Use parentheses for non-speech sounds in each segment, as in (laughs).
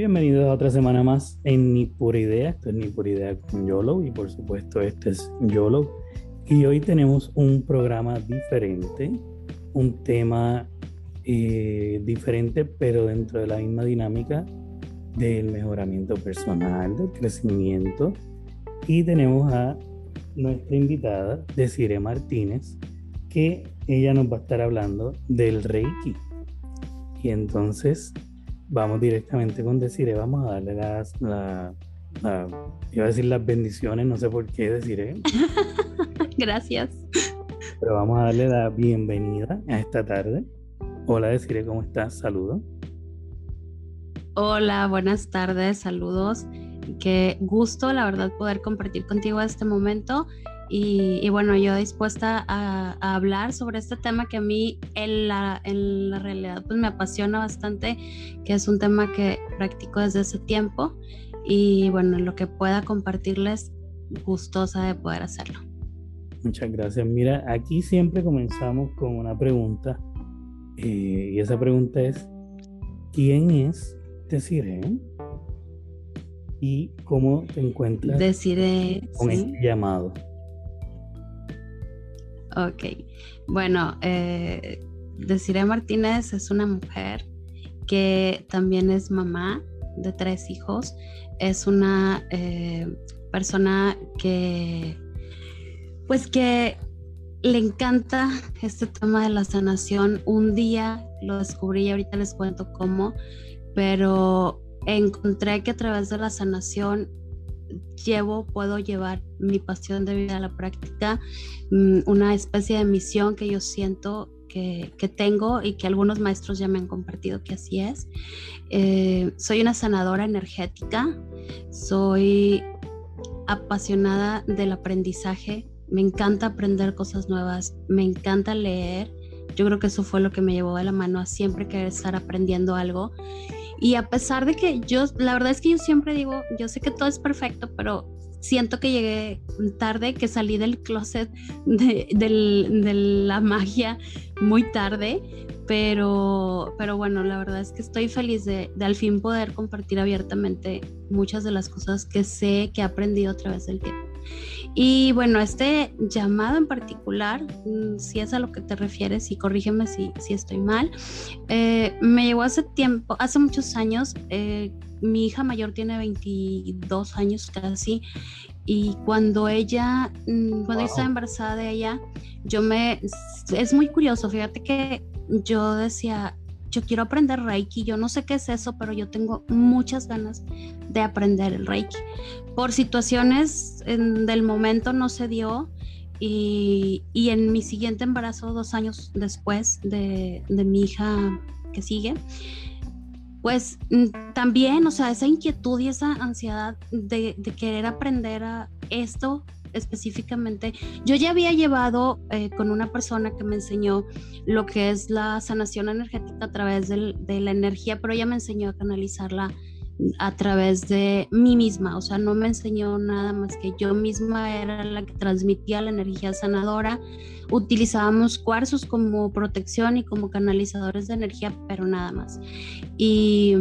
Bienvenidos a otra semana más en Ni Pura Idea. Esto es Ni Pura Idea con YOLO y por supuesto este es YOLO. Y hoy tenemos un programa diferente, un tema eh, diferente pero dentro de la misma dinámica del mejoramiento personal, del crecimiento. Y tenemos a nuestra invitada, Desire Martínez, que ella nos va a estar hablando del Reiki. Y entonces vamos directamente con Desire, vamos a darle las, la, iba a decir las bendiciones, no sé por qué Desire. (laughs) Gracias. Pero vamos a darle la bienvenida a esta tarde. Hola Desire, ¿cómo estás? Saludos. Hola, buenas tardes, saludos. Qué gusto, la verdad, poder compartir contigo este momento y, bueno, yo dispuesta a, hablar sobre este tema que a mí en la, en la realidad pues me apasiona bastante, que es un tema que practico desde hace tiempo y bueno, lo que pueda compartirles, gustosa de poder hacerlo. Muchas gracias. Mira, aquí siempre comenzamos con una pregunta eh, y esa pregunta es, ¿quién es Desiree? ¿Y cómo te encuentras Desiree, con este llamado? Ok, bueno, eh, Desiree Martínez es una mujer que también es mamá de tres hijos, es una eh, persona que, pues que le encanta este tema de la sanación. Un día lo descubrí y ahorita les cuento cómo, pero encontré que a través de la sanación llevo, puedo llevar mi pasión de vida a la práctica, mm, una especie de misión que yo siento que, tengo y que algunos maestros ya me han compartido que así es. Eh, soy una sanadora energética, soy apasionada del aprendizaje, me encanta aprender cosas nuevas, me encanta leer. Yo creo que eso fue lo que me llevó de la mano a siempre querer estar aprendiendo algo. Y a pesar de que yo, la verdad es que yo siempre digo, yo sé que todo es perfecto, pero siento que llegué tarde, que salí del closet de, la magia muy tarde, pero, pero bueno, la verdad es que estoy feliz de, de, al fin poder compartir abiertamente muchas de las cosas que sé que he aprendido a través del tiempo. Y bueno, este llamado en particular, mm, si es a lo que te refieres y corrígeme si, si estoy mal, eh, me llegó hace tiempo, hace muchos años, eh, mi hija mayor tiene 22 años casi, y cuando ella, mm, cuando yo estaba embarazada de ella, yo me, es muy curioso, fíjate que yo decía, yo quiero aprender Reiki, yo no sé qué es eso, pero yo tengo muchas ganas de aprender el Reiki. Por situaciones del momento no se dio y, en mi siguiente embarazo, dos años después de, mi hija que sigue, pues mm, también, o sea, esa inquietud y esa ansiedad de, de querer aprender a esto específicamente, yo ya había llevado eh, con una persona que me enseñó lo que es la sanación energética a través de la energía, pero ella me enseñó a canalizarla a través de mí misma, o sea, no me enseñó nada más que yo misma era la que transmitía la energía sanadora. Utilizábamos cuarzos como protección y como canalizadores de energía, pero nada más. Y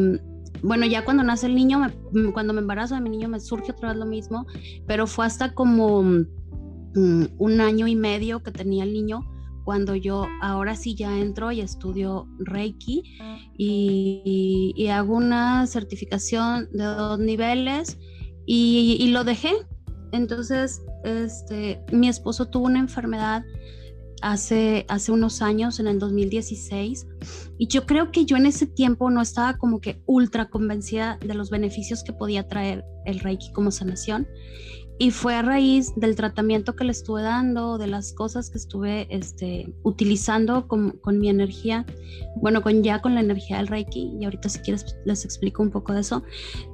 bueno, ya cuando nace el niño, mm, cuando me embarazo de mi niño, me surge otra vez lo mismo, pero fue hasta como mm, un año y medio que tenía el niño cuando yo ahora sí ya entro y estudio Reiki y, hago una certificación de dos niveles y, y, lo dejé. Entonces, este, mi esposo tuvo una enfermedad hace, hace unos años, en el 2016, y yo creo que yo en ese tiempo no estaba como que ultra convencida de los beneficios que podía traer el Reiki como sanación. Y fue a raíz del tratamiento que le estuve dando, de las cosas que estuve este, utilizando con, con, mi energía, bueno, con ya con la energía del Reiki, y ahorita si quieres les explico un poco de eso,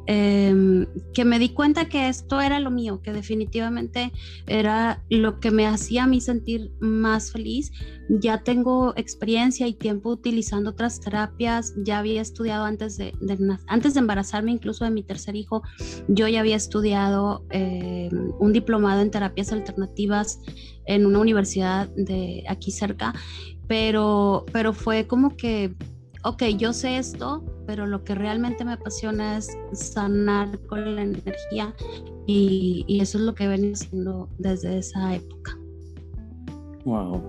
em, que me di cuenta que esto era lo mío, que definitivamente era lo que me hacía a mí sentir más feliz. Ya tengo experiencia y tiempo utilizando otras terapias, ya había estudiado antes de, antes de embarazarme, incluso de mi tercer hijo, yo ya había estudiado... Eh, un diplomado en terapias alternativas en una universidad de aquí cerca, pero, pero fue como que ok, yo sé esto, pero lo que realmente me apasiona es sanar con la energía y, eso es lo que venía haciendo desde esa época. Wow.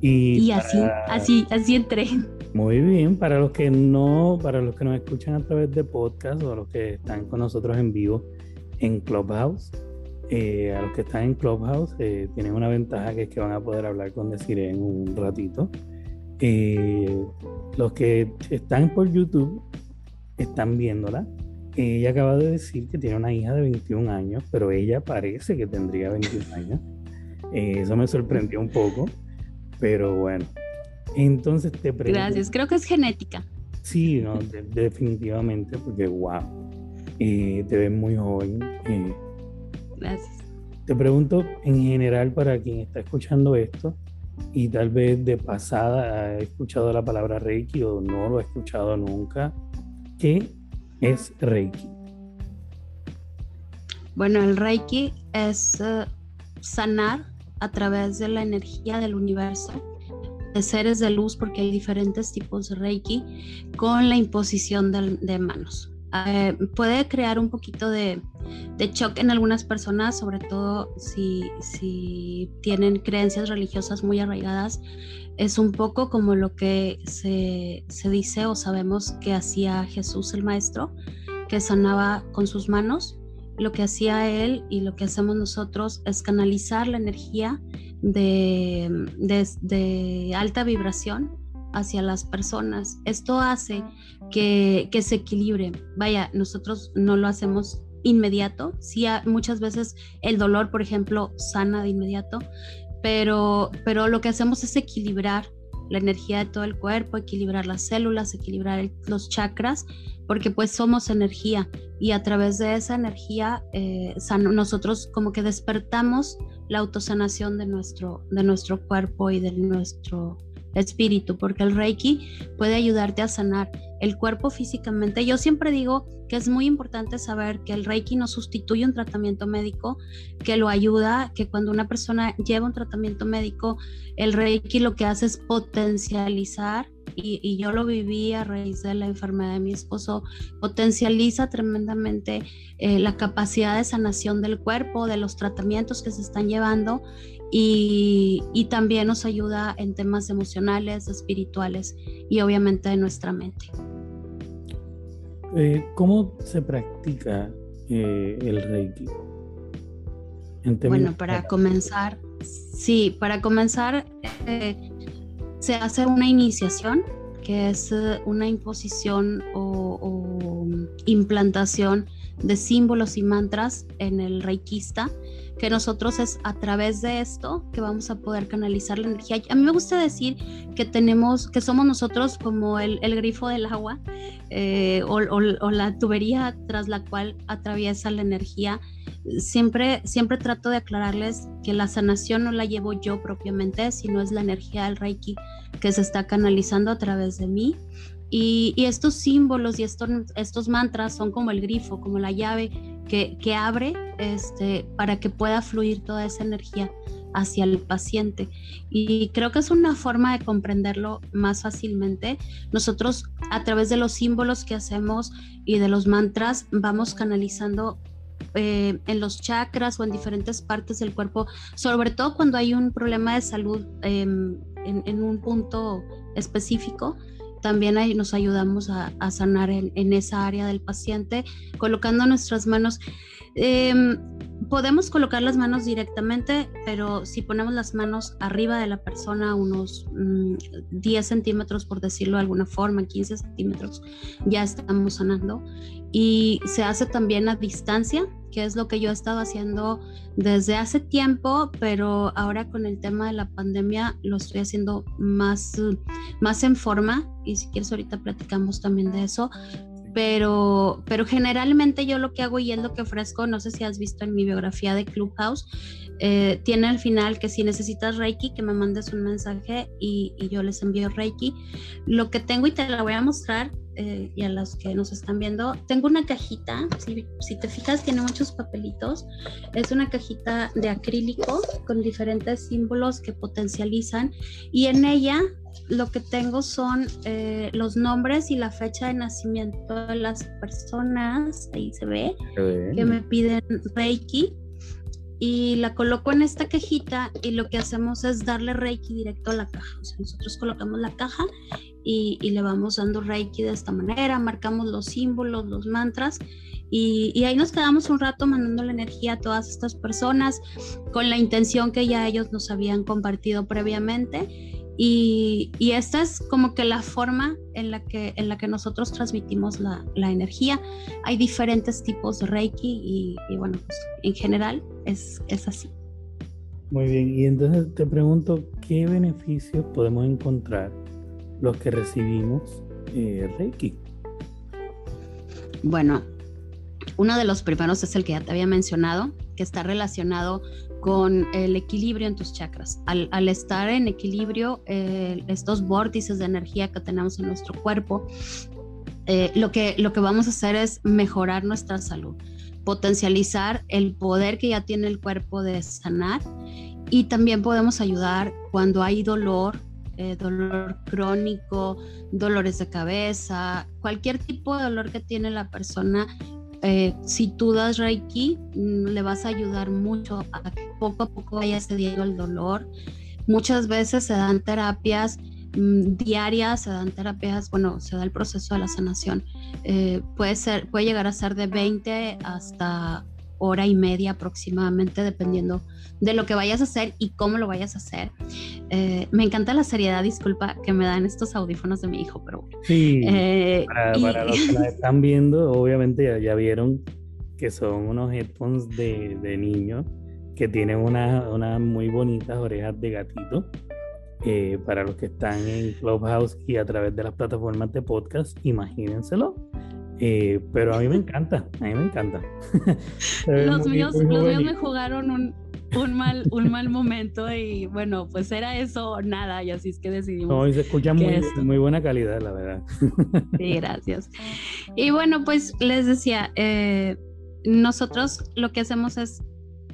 Y, así, así, así entré. Muy bien, para los que no, para los que nos escuchan a través de podcast o los que están con nosotros en vivo en Clubhouse, eh, a los que están en Clubhouse eh, tienen una ventaja que es que van a poder hablar con Desiree en un ratito. Eh, los que están por YouTube están viéndola. Ella acaba de decir que tiene una hija de 21 años, pero ella parece que tendría 21 años. eso me sorprendió un poco, pero bueno. Entonces te pregunto. Gracias, creo que es genética. Sí, no, definitivamente, porque wow, te ves muy joven. Gracias. Te pregunto en general para quien está escuchando esto y tal vez de pasada ha escuchado la palabra Reiki o no lo ha escuchado nunca, ¿qué es Reiki? Bueno, el Reiki es eh, sanar a través de la energía del universo de seres de luz, porque hay diferentes tipos de Reiki, con la imposición de manos. Eh, puede crear un poquito de, de, shock en algunas personas, sobre todo si, tienen creencias religiosas muy arraigadas. Es un poco como lo que se, dice o sabemos que hacía Jesús el Maestro, que sanaba con sus manos. Lo que hacía él y lo que hacemos nosotros es canalizar la energía de alta vibración hacia las personas. Esto hace que, se equilibre. Vaya, nosotros no lo hacemos inmediato. Sí, muchas veces el dolor, por ejemplo, sana de inmediato, pero, pero lo que hacemos es equilibrar la energía de todo el cuerpo, equilibrar las células, equilibrar los chakras, porque pues somos energía y a través de esa energía eh, nosotros como que despertamos la autosanación de nuestro, de nuestro cuerpo y de nuestro espíritu, porque el Reiki puede ayudarte a sanar el cuerpo físicamente. Yo siempre digo que es muy importante saber que el Reiki no sustituye un tratamiento médico, que lo ayuda, que cuando una persona lleva un tratamiento médico, el Reiki lo que hace es potencializar y, yo lo viví a raíz de la enfermedad de mi esposo, potencializa tremendamente eh, la capacidad de sanación del cuerpo, de los tratamientos que se están llevando y, también nos ayuda en temas emocionales, espirituales y obviamente de nuestra mente. Eh, ¿Cómo se practica eh, el Reiki? bueno, para comenzar, sí, para comenzar eh, se hace una iniciación, que es una imposición o implantación de símbolos y mantras en el reikista que nosotros es a través de esto que vamos a poder canalizar la energía. A mí me gusta decir que tenemos, que somos nosotros como el, grifo del agua eh, o, la tubería tras la cual atraviesa la energía. Siempre, siempre trato de aclararles que la sanación no la llevo yo propiamente, sino es la energía del Reiki que se está canalizando a través de mí y, estos símbolos y estos, estos mantras son como el grifo, como la llave que, abre este, para que pueda fluir toda esa energía hacia el paciente. Y creo que es una forma de comprenderlo más fácilmente. Nosotros a través de los símbolos que hacemos y de los mantras vamos canalizando eh, en los chakras o en diferentes partes del cuerpo, sobre todo cuando hay un problema de salud em, en, un punto específico también ahí nos ayudamos a, sanar en, esa área del paciente, colocando nuestras manos. Em, podemos colocar las manos directamente, pero si ponemos las manos arriba de la persona, unos 10 mm, centímetros, por decirlo de alguna forma, 15 centímetros, ya estamos sanando. Y se hace también a distancia, que es lo que yo he estado haciendo desde hace tiempo, pero ahora con el tema de la pandemia lo estoy haciendo más, más en forma y si quieres ahorita platicamos también de eso. Pero, pero generalmente yo lo que hago y es lo que ofrezco, no sé si has visto en mi biografía de Clubhouse, eh, tiene al final que si necesitas Reiki, que me mandes un mensaje y, y, yo les envío Reiki. Lo que tengo y te la voy a mostrar eh, y a los que nos están viendo, tengo una cajita, si, si, te fijas tiene muchos papelitos, es una cajita de acrílico con diferentes símbolos que potencializan y en ella lo que tengo son eh, los nombres y la fecha de nacimiento de las personas, ahí se ve, que me piden Reiki y la coloco en esta cajita y lo que hacemos es darle Reiki directo a la caja. O sea, nosotros colocamos la caja y, le vamos dando Reiki de esta manera, marcamos los símbolos, los mantras y, y, ahí nos quedamos un rato mandando la energía a todas estas personas con la intención que ya ellos nos habían compartido previamente y, esta es como que la forma en la que, en la que nosotros transmitimos la, energía. Hay diferentes tipos de Reiki y, bueno, pues en general es, es, así. Muy bien, y entonces te pregunto, ¿qué beneficios podemos encontrar los que recibimos eh, Reiki? Bueno, uno de los primeros es el que ya te había mencionado, que está relacionado con el equilibrio en tus chakras. Al, estar en equilibrio, eh, estos vórtices de energía que tenemos en nuestro cuerpo, eh, lo, que, lo que vamos a hacer es mejorar nuestra salud, potencializar el poder que ya tiene el cuerpo de sanar y también podemos ayudar cuando hay dolor, eh, dolor crónico, dolores de cabeza, cualquier tipo de dolor que tiene la persona eh, si tú das Reiki, mm, le vas a ayudar mucho a que poco a poco vaya cediendo el dolor. Muchas veces se dan terapias mm, diarias, se dan terapias, bueno, se da el proceso de la sanación. Eh, puede, ser, puede llegar a ser de 20 hasta hora y media aproximadamente, dependiendo de lo que vayas a hacer y cómo lo vayas a hacer. Eh, me encanta la seriedad, disculpa, que me dan estos audífonos de mi hijo, pero Sí, eh, para, los que la están viendo, obviamente ya, vieron que son unos headphones de, de niño que tienen unas muy bonitas orejas de gatito. Eh, para los que están en Clubhouse y a través de las plataformas de podcast, imagínenselo. Eh, pero a mí me encanta, a mí me encanta. (laughs) los míos, los míos me jugaron un, un, mal, un mal momento y bueno, pues era eso nada y así es que decidimos. No, y se escucha muy, muy buena calidad, la verdad. Sí, gracias. Y bueno, pues les decía, eh, nosotros lo que hacemos es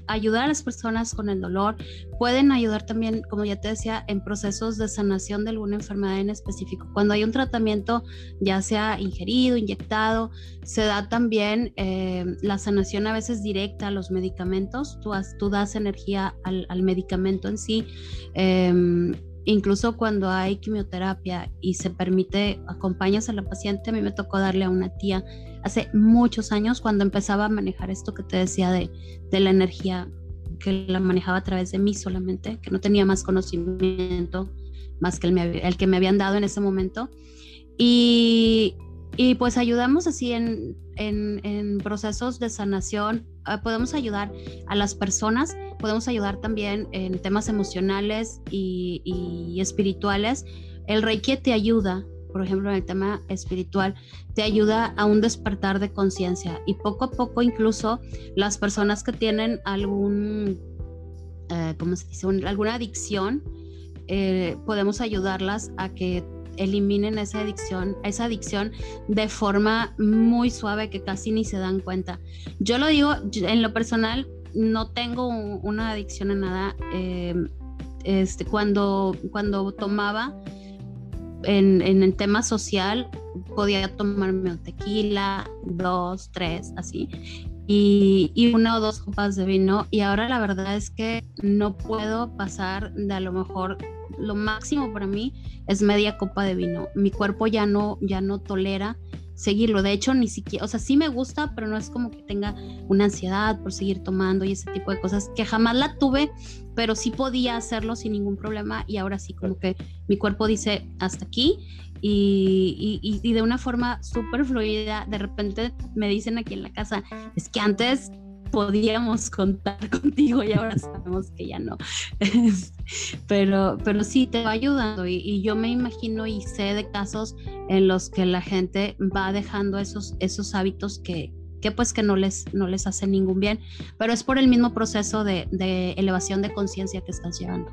ayudar a las personas con el dolor, pueden ayudar también, como ya te decía, en procesos de sanación de alguna enfermedad en específico. Cuando hay un tratamiento, ya sea ingerido, inyectado, se da también eh, la sanación a veces directa a los medicamentos, tú, das energía al, medicamento en sí. Em, incluso cuando hay quimioterapia y se permite, acompañas a la paciente, a mí me tocó darle a una tía hace muchos años cuando empezaba a manejar esto que te decía de, de la energía, que la manejaba a través de mí solamente, que no tenía más conocimiento más que el, el que me habían dado en ese momento. Y, y pues ayudamos así en, en, procesos de sanación, ah, podemos ayudar a las personas, podemos ayudar también en temas emocionales y, y espirituales. El Reiki te ayuda, por ejemplo, en el tema espiritual, te ayuda a un despertar de conciencia y poco a poco incluso las personas que tienen algún, eh, ¿cómo se dice? alguna adicción, eh, podemos ayudarlas a que eliminen esa adicción, esa adicción de forma muy suave que casi ni se dan cuenta. Yo lo digo, en lo personal, no tengo una adicción a nada. Eh, este, cuando, cuando tomaba en, el tema social, podía tomarme un tequila, dos, tres, así. Y, y, una o dos copas de vino y ahora la verdad es que no puedo pasar de a lo mejor lo máximo para mí es media copa de vino. Mi cuerpo ya no, ya no tolera seguirlo. De hecho, ni siquiera, o sea, sí me gusta, pero no es como que tenga una ansiedad por seguir tomando y ese tipo de cosas que jamás la tuve, pero sí podía hacerlo sin ningún problema y ahora sí como que mi cuerpo dice hasta aquí y, y, de una forma súper fluida, de repente me dicen aquí en la casa, es que antes podíamos contar (laughs) contigo y ahora sabemos que ya no. (laughs) pero, pero sí te va ayudando y, yo me imagino y sé de casos en los que la gente va dejando esos, esos hábitos que, que pues que no les, no les hace ningún bien, pero es por el mismo proceso de, de elevación de conciencia que estás llevando.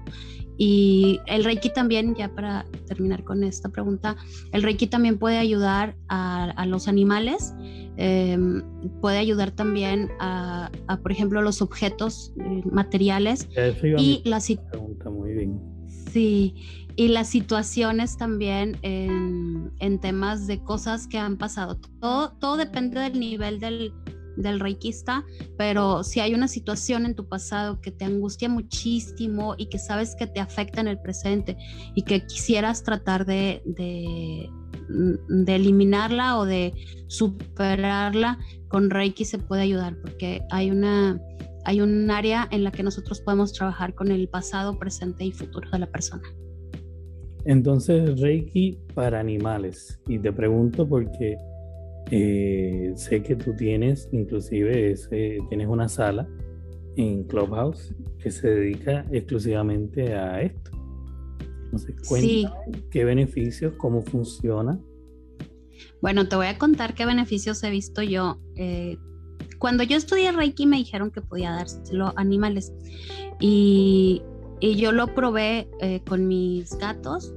Y el Reiki también, ya para terminar con esta pregunta, el Reiki también puede ayudar a, los animales, em, puede ayudar también a, por ejemplo, los objetos eh, materiales. y la pregunta, muy bien. Sí, y las situaciones también en, en, temas de cosas que han pasado. Todo, todo depende del nivel del, del reikista, pero si hay una situación en tu pasado que te angustia muchísimo y que sabes que te afecta en el presente y que quisieras tratar de, de, de eliminarla o de superarla, con Reiki se puede ayudar porque hay una hay un área en la que nosotros podemos trabajar con el pasado, presente y futuro de la persona. Entonces, Reiki para animales. Y te pregunto porque eh, sé que tú tienes, inclusive, ese, tienes una sala en Clubhouse que se dedica exclusivamente a esto. Entonces, cuéntame qué beneficios, cómo funciona. Bueno, te voy a contar qué beneficios he visto yo. Eh, cuando yo estudié Reiki me dijeron que podía dárselo a animales y, y yo lo probé eh, con mis gatos,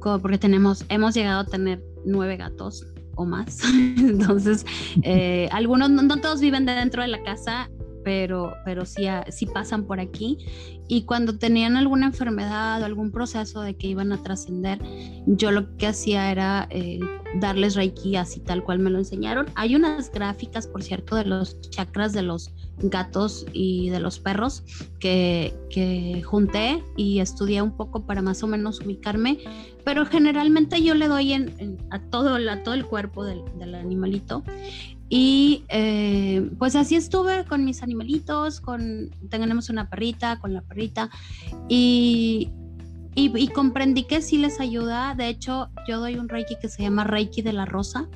porque tenemos, hemos llegado a tener nueve gatos o más. (laughs) Entonces, eh, algunos, no, todos viven dentro de la casa, pero, pero sí, ah, sí pasan por aquí. Y cuando tenían alguna enfermedad o algún proceso de que iban a trascender, yo lo que hacía era eh, darles reiki así tal cual me lo enseñaron. Hay unas gráficas, por cierto, de los chakras de los gatos y de los perros que, que junté y estudié un poco para más o menos ubicarme, pero generalmente yo le doy en, a, todo, a todo el cuerpo del, animalito y eh, pues así estuve con mis animalitos, con, tenemos una perrita, con la perrita, y, y, comprendí que sí les ayuda. De hecho, yo doy un Reiki que se llama Reiki de la Rosa,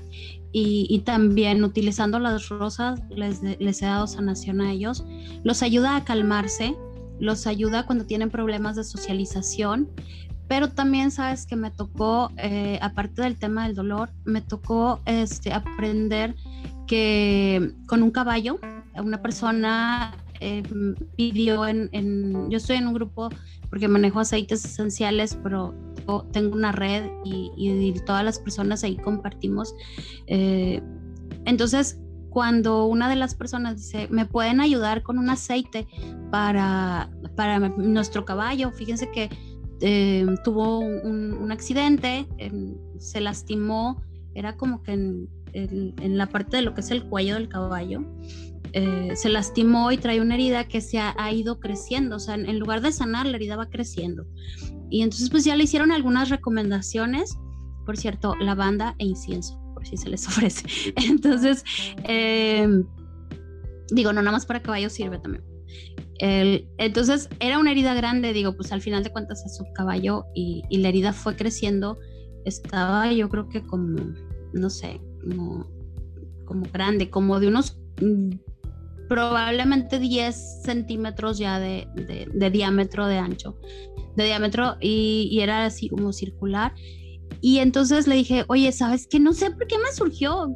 y, también utilizando las rosas les, les he dado sanación a ellos. Los ayuda a calmarse, los ayuda cuando tienen problemas de socialización, pero también sabes que me tocó, eh, aparte del tema del dolor, me tocó este, aprender que con un caballo, una persona eh, pidió en, yo estoy en un grupo porque manejo aceites esenciales, pero tengo una red y, todas las personas ahí compartimos. Eh, entonces, cuando una de las personas dice, me pueden ayudar con un aceite para, para nuestro caballo, fíjense que eh, tuvo un, accidente, se lastimó, era como que en en, la parte de lo que es el cuello del caballo, eh, se lastimó y trae una herida que se ha, ido creciendo, o sea, en, lugar de sanar, la herida va creciendo. Y entonces pues ya le hicieron algunas recomendaciones, por cierto, lavanda e incienso, por si se les (laughs) ofrece. Entonces, eh, digo, no nada más para caballo sirve también. entonces era una herida grande, digo, pues al final de cuentas es su caballo y, y la herida fue creciendo, estaba yo creo que como, no sé, como, como grande, como de unos mm, probablemente 10 centímetros ya de, diámetro de ancho, de diámetro y, era así como circular. Y entonces le dije, oye, ¿sabes qué? No sé por qué me surgió.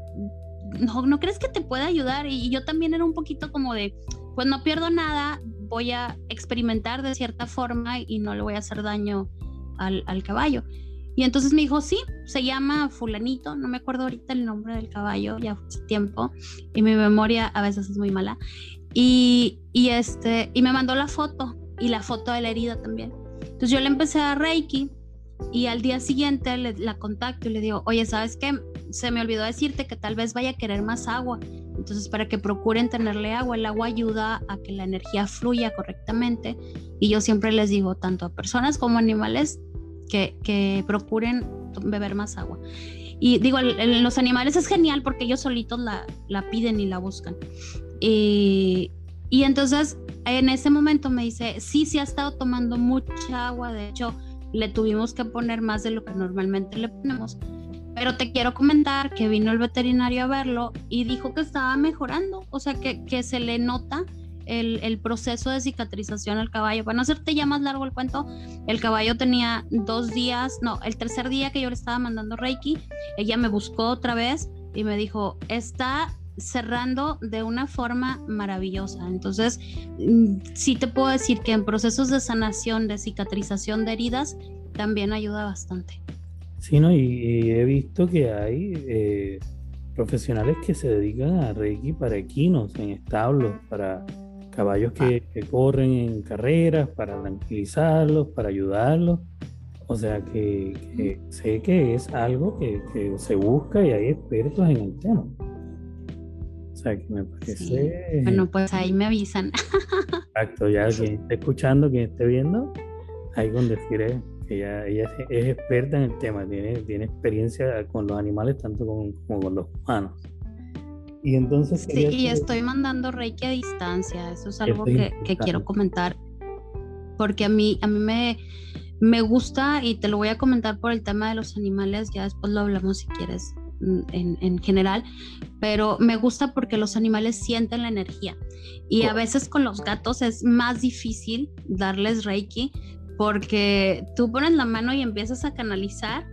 ¿No, ¿No crees que te pueda ayudar? Y, yo también era un poquito como de, pues no pierdo nada, voy a experimentar de cierta forma y no le voy a hacer daño al, al caballo. Y entonces me dijo, sí, se llama fulanito, no me acuerdo ahorita el nombre del caballo, ya hace tiempo, y mi memoria a veces es muy mala. Y, y, este, y me mandó la foto, y la foto de la herida también. Entonces yo le empecé a Reiki, y al día siguiente la contacto y le digo, oye, ¿sabes qué? Se me olvidó decirte que tal vez vaya a querer más agua. Entonces, para que procuren tenerle agua, el agua ayuda a que la energía fluya correctamente. Y yo siempre les digo, tanto a personas como animales, que, procuren beber más agua. Y digo, los animales es genial porque ellos solitos la, la piden y la buscan. Y, y, entonces en ese momento me dice, sí, sí ha estado tomando mucha agua, de hecho le tuvimos que poner más de lo que normalmente le ponemos. Pero te quiero comentar que vino el veterinario a verlo y dijo que estaba mejorando, o sea que, que se le nota el, proceso de cicatrización al caballo. Para no hacerte ya más largo el cuento, el caballo tenía dos días, no, el tercer día que yo le estaba mandando Reiki, ella me buscó otra vez y me dijo, está cerrando de una forma maravillosa. Entonces, mm, sí te puedo decir que en procesos de sanación, de cicatrización de heridas, también ayuda bastante. Sí, ¿no? y, he visto que hay eh, profesionales que se dedican a Reiki para equinos, en establos, para caballos que, corren en carreras, para tranquilizarlos, para ayudarlos. O sea que, sé que es algo que, se busca y hay expertos en el tema. Que me parece. Bueno, pues ahí me avisan. (laughs) Exacto, ya quien esté escuchando, quien esté viendo, ahí donde quiere ella, ella es, experta en el tema, tiene, tiene experiencia con los animales tanto como con los humanos. Y entonces... Sí, y estoy mandando Reiki a distancia, eso es algo que, que, quiero comentar, porque a mí, a mí me, me gusta y te lo voy a comentar por el tema de los animales, ya después lo hablamos si quieres en, en, general, pero me gusta porque los animales sienten la energía y a veces con los gatos es más difícil darles Reiki porque tú pones la mano y empiezas a canalizar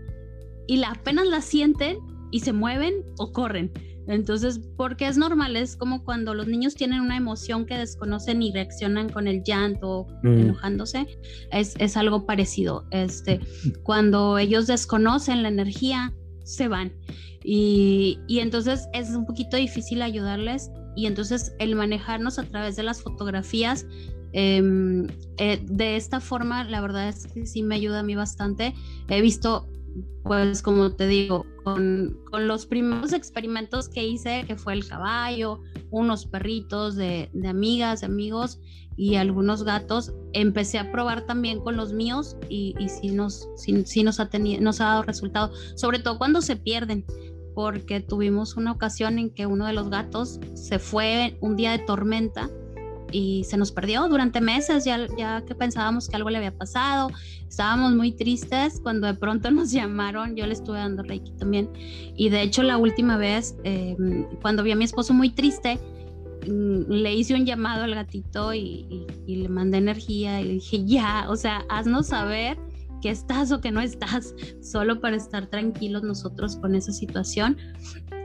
y la, apenas la sienten y se mueven o corren. Entonces, porque es normal, es como cuando los niños tienen una emoción que desconocen y reaccionan con el llanto, mm. enojándose, es, es, algo parecido. Este, cuando ellos desconocen la energía, se van. Y, y entonces es un poquito difícil ayudarles. Y entonces el manejarnos a través de las fotografías Em, eh, de esta forma, la verdad es que sí me ayuda a mí bastante. He visto, pues como te digo, con, los primeros experimentos que hice, que fue el caballo, unos perritos de, amigas, de amigos y algunos gatos, empecé a probar también con los míos y, y sí, nos, sí, nos, ha tenido, nos ha dado resultado, sobre todo cuando se pierden porque tuvimos una ocasión en que uno de los gatos se fue un día de tormenta y se nos perdió durante meses, ya, ya que pensábamos que algo le había pasado, estábamos muy tristes cuando de pronto nos (laughs) llamaron, yo le estuve dando Reiki también, y de hecho la última vez, em, cuando vi a mi esposo muy triste, le hice un llamado al gatito y, le mandé energía y le dije, ya, o sea, haznos saber que estás o que no estás, solo para estar tranquilos nosotros con esa situación.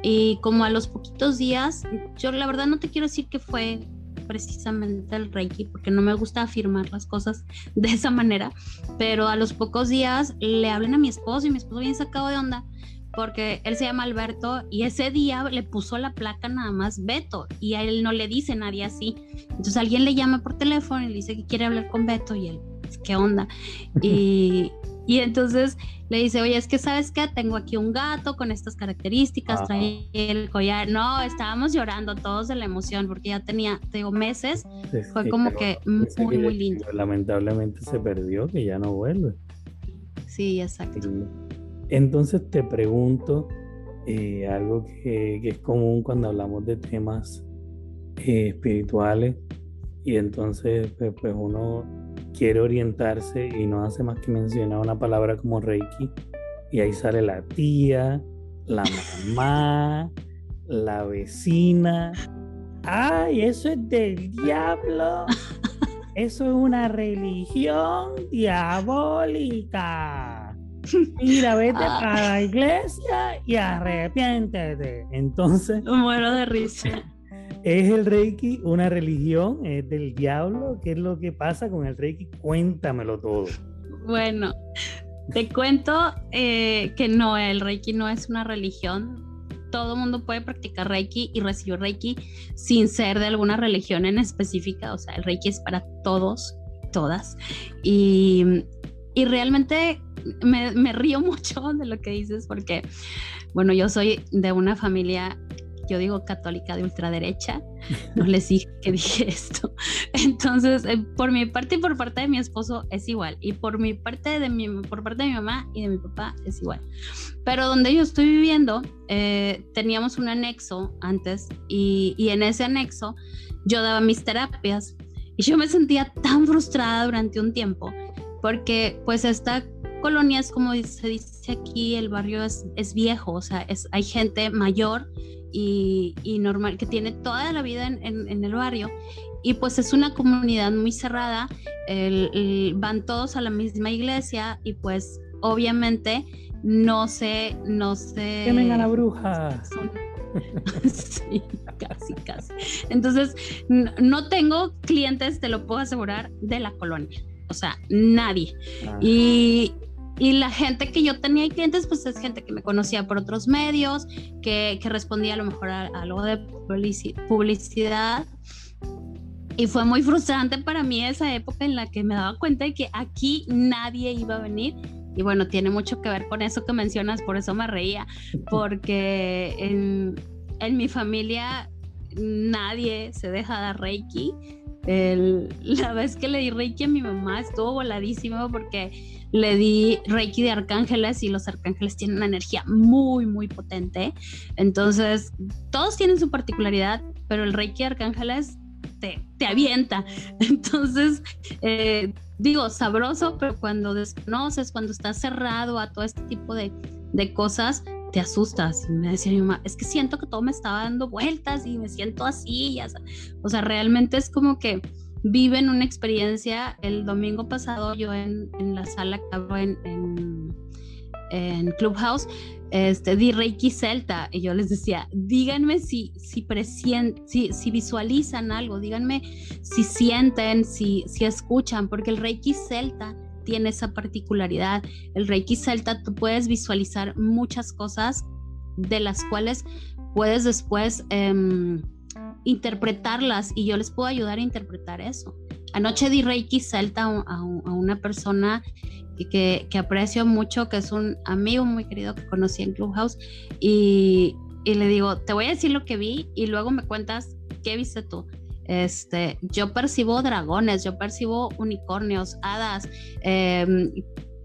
Y como a los poquitos días, yo la verdad no te quiero decir que fue precisamente el Reiki porque no me gusta afirmar las cosas (laughs) de esa manera, pero a los pocos días le hablan a mi esposo y mi esposo bien sacado de onda porque él se llama Alberto y ese día le puso la placa nada más Beto y a él no le dice nadie así. Entonces alguien le llama por teléfono y le dice que quiere hablar con Beto y él, ¿qué onda? Y, y entonces le dice, oye, es que sabes que tengo aquí un gato con estas características, trae el collar. No, estábamos llorando todos de la emoción porque ya tenía, tengo meses. Fue como que muy, muy lindo. Lamentablemente se perdió, que ya no vuelve. Sí, exacto. Entonces te pregunto eh, algo que, es común cuando hablamos de temas eh, espirituales y entonces pues, pues uno quiere orientarse y no hace más que mencionar una palabra como Reiki y ahí sale la tía, la mamá, la vecina. ¡Ay, eso es del diablo! Eso es una religión diabólica. Mira, vete a para la iglesia y arrepiéntete. Entonces. Muero de risa. ¿Es el Reiki una religión? ¿Es del diablo? ¿Qué es lo que pasa con el Reiki? Cuéntamelo todo. Bueno, te cuento eh, que no, el Reiki no es una religión. Todo mundo puede practicar Reiki y recibir Reiki sin ser de alguna religión en específica. O sea, el Reiki es para todos, todas. Y, y realmente me, me río (laughs) mucho de lo que dices porque, bueno, yo soy de una familia yo digo católica de ultraderecha, no (laughs) les dije que dije esto. Entonces, eh, por mi parte y por parte de mi esposo es igual, y por mi parte de mi, por parte de mi mamá y de mi papá es igual. Pero donde yo estoy viviendo, eh, teníamos un anexo antes, y, y en ese anexo yo daba mis terapias, y yo me sentía tan frustrada durante un tiempo, porque pues esta colonia es como se dice aquí, el barrio es, es viejo, o sea, es, hay gente mayor y, normal, que tiene toda la vida en, el barrio. Y pues es una comunidad muy cerrada, van todos a la misma iglesia y pues obviamente no se, no se... Quemen a la bruja. (laughs) sí, casi, casi. Entonces, no tengo clientes, te lo puedo asegurar, de la colonia. O sea, nadie. Ah. Y, y la gente que yo tenía clientes, pues es gente que me conocía por otros medios, que, que respondía a lo mejor a, algo de publicidad. Y fue muy frustrante para mí esa época en la que me daba cuenta de que aquí nadie iba a venir. Y bueno, tiene mucho que ver con eso que mencionas, por eso me reía, porque en, en mi familia nadie se deja dar Reiki. El, la vez que le di Reiki a mi mamá estuvo voladísimo porque le di Reiki de arcángeles y los arcángeles tienen una energía muy, muy potente. Entonces, todos tienen su particularidad, pero el Reiki de arcángeles te, te avienta. (laughs) Entonces, eh, digo, sabroso, pero cuando desconoces, cuando estás cerrado a todo este tipo de, de cosas, te asustas. Me decía mi mamá, es que siento que todo me estaba dando vueltas y me siento así. O sea, realmente es como que viven una experiencia. El domingo pasado yo en, la sala que en, en, en, Clubhouse, este, di Reiki Celta y yo les decía, díganme si, si, si, si visualizan algo, díganme si sienten, si, si escuchan, porque el Reiki Celta tiene esa particularidad. El Reiki Celta tú puedes visualizar muchas cosas de las cuales puedes después... Em, interpretarlas y yo les puedo ayudar a interpretar eso. Anoche di Reiki Celta a, una persona que, que, aprecio mucho, que es un amigo muy querido que conocí en Clubhouse y, y, le digo, te voy a decir lo que vi y luego me cuentas qué viste tú. Este, yo percibo dragones, yo percibo unicornios, hadas, em,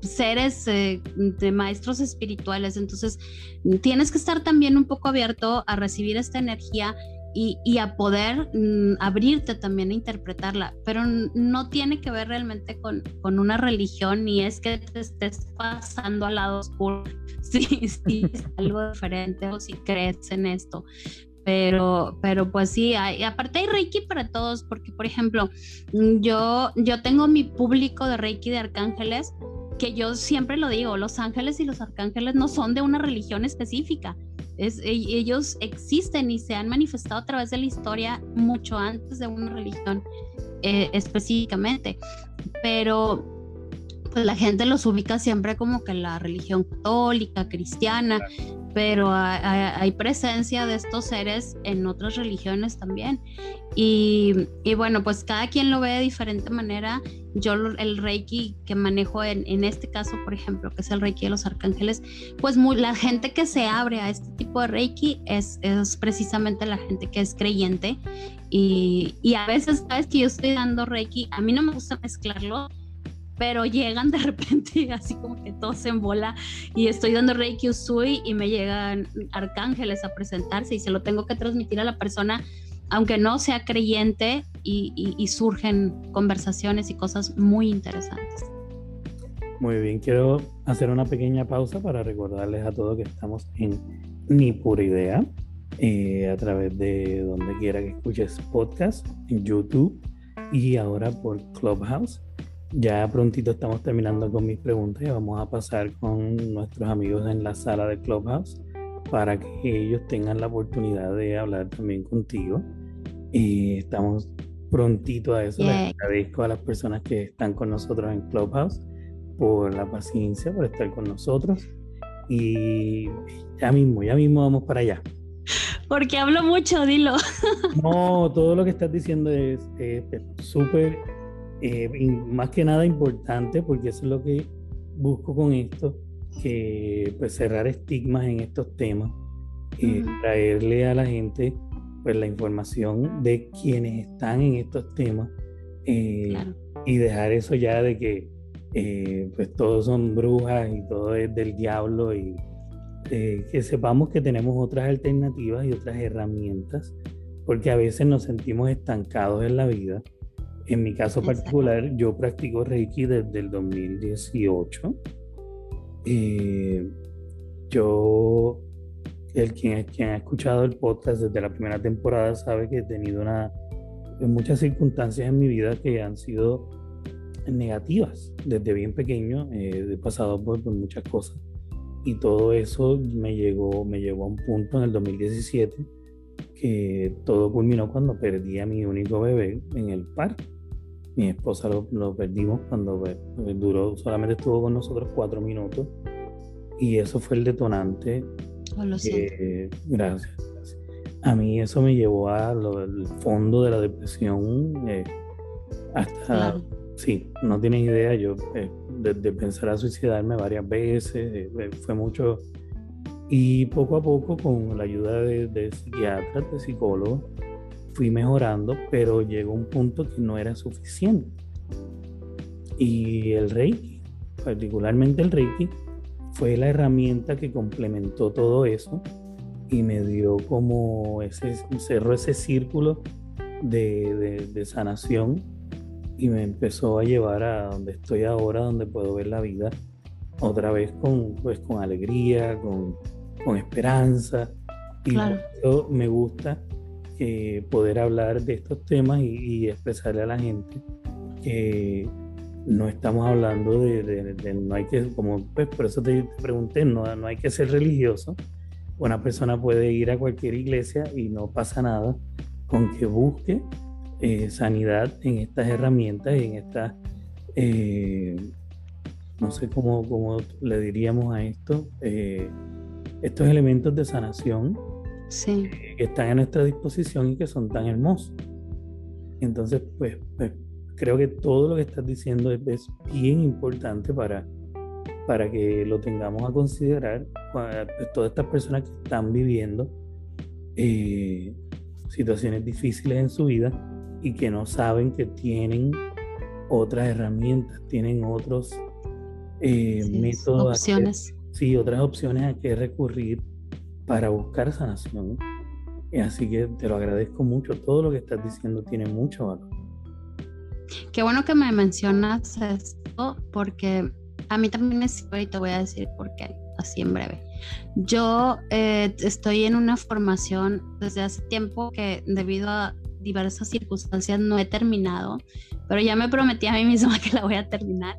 seres eh, de maestros espirituales. Entonces, tienes que estar también un poco abierto a recibir esta energía y, a poder mm, abrirte también a interpretarla, pero no tiene que ver realmente con, con, una religión ni es que te estés pasando al lado oscuro (laughs) si, si es algo diferente o si crees en esto. Pero, pero pues sí, hay, aparte hay Reiki para todos, porque por ejemplo, mm, yo, yo tengo mi público de Reiki de arcángeles, que yo siempre lo digo, los ángeles y los arcángeles no son de una religión específica, es, e, ellos existen y se han manifestado a través de la historia mucho antes de una religión eh, específicamente, pero pues la gente los ubica siempre como que la religión católica, cristiana, pero hay, presencia de estos seres en otras religiones también. Y, bueno, pues cada quien lo ve de diferente manera. Yo el Reiki que manejo en, este caso, por ejemplo, que es el Reiki de los Arcángeles, pues la gente que se abre a este tipo de Reiki es, es precisamente la gente que es creyente. Y, y a veces, sabes que yo estoy dando Reiki, a mí no me gusta mezclarlo pero llegan de repente (laughs) así como que todo se embola y estoy dando Reiki Usui y me llegan arcángeles a presentarse y se lo tengo que transmitir a la persona aunque no sea creyente y, surgen conversaciones y cosas muy interesantes. Muy bien, quiero hacer una pequeña pausa para recordarles a todos que estamos en Ni Pura Idea, eh, a través de donde quiera que escuches podcast, en YouTube y ahora por Clubhouse. Ya prontito estamos terminando con mis preguntas y vamos a pasar con nuestros amigos en la sala de Clubhouse para que ellos tengan la oportunidad de hablar también contigo. Y estamos prontito a eso. Les agradezco a las personas que están con nosotros en Clubhouse por la paciencia, por estar con nosotros. Y ya mismo, ya mismo vamos para allá. Porque hablo mucho, dilo. No, todo lo que estás diciendo es súper eh, más que nada importante, porque eso es lo que busco con esto, que pues cerrar estigmas en estos temas, eh, traerle a la gente pues la información de quienes están en estos temas eh, y dejar eso ya de que pues todos son brujas y todo es del diablo y que sepamos que tenemos otras alternativas y otras herramientas porque a veces nos sentimos estancados en la vida en mi caso particular, yo practico Reiki desde el 2018. Eh, yo, el quien, quien ha escuchado el podcast desde la primera temporada sabe que he tenido una, muchas circunstancias en mi vida que han sido negativas. Desde bien pequeño eh, he pasado por, muchas cosas. Y todo eso me llegó, me llegó a un punto en el 2017 que todo culminó cuando perdí a mi único bebé en el parque. Mi esposa lo, perdimos cuando pues, duró, solamente estuvo con nosotros cuatro minutos. Y eso fue el detonante. Oh, lo siento. gracias, A mí eso me llevó al fondo de la depresión. Eh, hasta, sí, no tienes idea, yo eh, de, pensar a suicidarme varias veces, eh, fue mucho. Y poco a poco, con la ayuda de, de psiquiatras, de psicólogos, fui mejorando, pero llegó un punto que no era suficiente. Y el Reiki, particularmente el Reiki, fue la herramienta que complementó todo eso y me dio como ese, cerró ese círculo de, de, sanación y me empezó a llevar a donde estoy ahora, donde puedo ver la vida otra vez con, pues, con alegría, con, con esperanza. Y eso me gusta eh, poder hablar de estos temas y, expresarle a la gente que no estamos hablando de, no hay que, como pues por eso te, pregunté, no, no hay que ser religioso. Una persona puede ir a cualquier iglesia y no pasa nada con que busque eh, sanidad en estas herramientas y en estas, eh, no sé cómo, cómo, le diríamos a esto, estos elementos de sanación que están a nuestra disposición y que son tan hermosos. Entonces, pues, pues creo que todo lo que estás diciendo es, bien importante para, para que lo tengamos a considerar pues, todas estas personas que están viviendo eh, situaciones difíciles en su vida y que no saben que tienen otras herramientas, tienen otros eh, métodos. Opciones. sí, otras opciones a que recurrir para buscar sanación. Así que te lo agradezco mucho. Todo lo que estás diciendo tiene mucho valor. Qué bueno que me mencionas esto porque a mí también es y te voy a decir por qué, así en breve. Yo eh, estoy en una formación desde hace tiempo que debido a diversas circunstancias no he terminado, pero ya me prometí a mí misma (laughs) que la voy a terminar.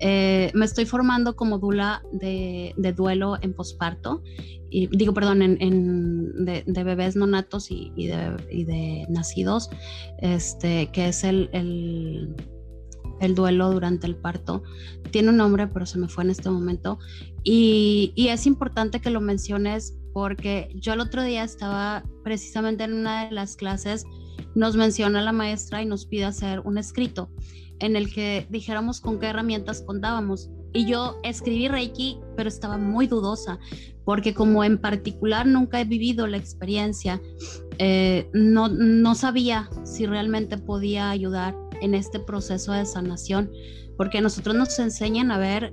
Eh, me estoy formando como dula de, duelo en posparto, y, digo, perdón, en, de, bebés no natos y, de, nacidos, este, que es el, el, duelo durante el parto. Tiene un nombre, pero se me fue en este momento. Y, y es importante que lo menciones porque yo el otro día estaba precisamente en una de las clases nos menciona la maestra y nos pide hacer un escrito en el que dijéramos con qué herramientas contábamos. Y yo escribí Reiki, pero estaba muy dudosa, porque como en particular nunca he vivido la experiencia, eh, no, no sabía si realmente podía ayudar en este proceso de sanación, porque nosotros nos enseñan a ver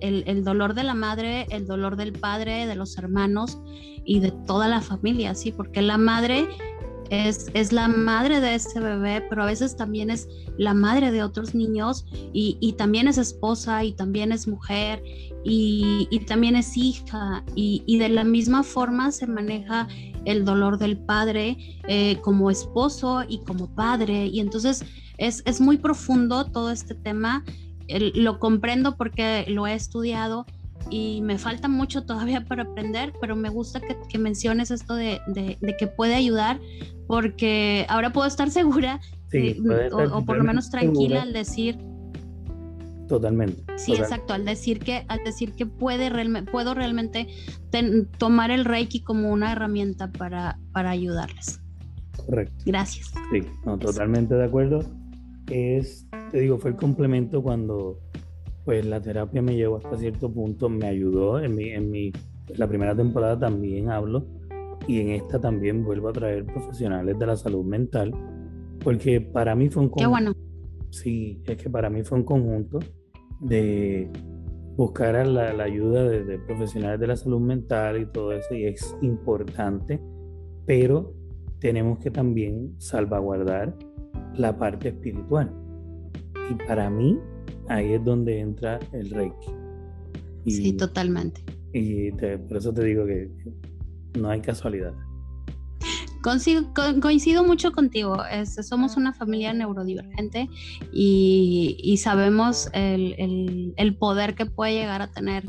el, el, dolor de la madre, el dolor del padre, de los hermanos y de toda la familia, ¿sí? Porque la madre es, la madre de ese bebé, pero a veces también es la madre de otros niños y, también es esposa y también es mujer y, también es hija. Y, de la misma forma se maneja el dolor del padre eh, como esposo y como padre. Y entonces es, muy profundo todo este tema, lo comprendo porque lo he estudiado y me falta mucho todavía (laughs) para aprender, pero me gusta que, menciones esto de, que puede ayudar, porque ahora puedo estar (laughs) segura, o, por lo menos tranquila al decir... Totalmente. Sí, exacto, al decir que, al decir que puede realmente, puedo realmente tomar el Reiki como una herramienta para, para ayudarles. Correcto. Gracias. Sí, totalmente de acuerdo. Es, te digo, fue el complemento cuando pues la terapia me llevó hasta cierto punto, me ayudó. En mi, en mi la primera temporada también hablo y en esta también vuelvo a traer profesionales de la salud mental, porque para mí fue un conjunto. Qué bueno. Sí, es que para mí fue un conjunto de buscar la, la ayuda de, de, profesionales de la salud mental y todo eso, y es importante, pero tenemos que también salvaguardar la parte espiritual. Y para mí, ahí es donde entra el Reiki. sí, totalmente. Y por eso te digo que no hay casualidad. coincido mucho contigo. somos una familia neurodivergente y, sabemos el, poder que puede llegar a tener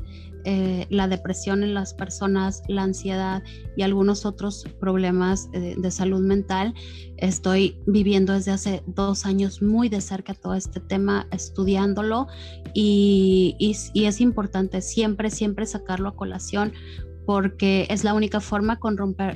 eh, la depresión en las personas, la ansiedad y algunos otros problemas eh, de salud mental. Estoy viviendo desde hace dos años muy de cerca todo este tema, estudiándolo y, y es importante siempre, siempre sacarlo a colación porque es la única forma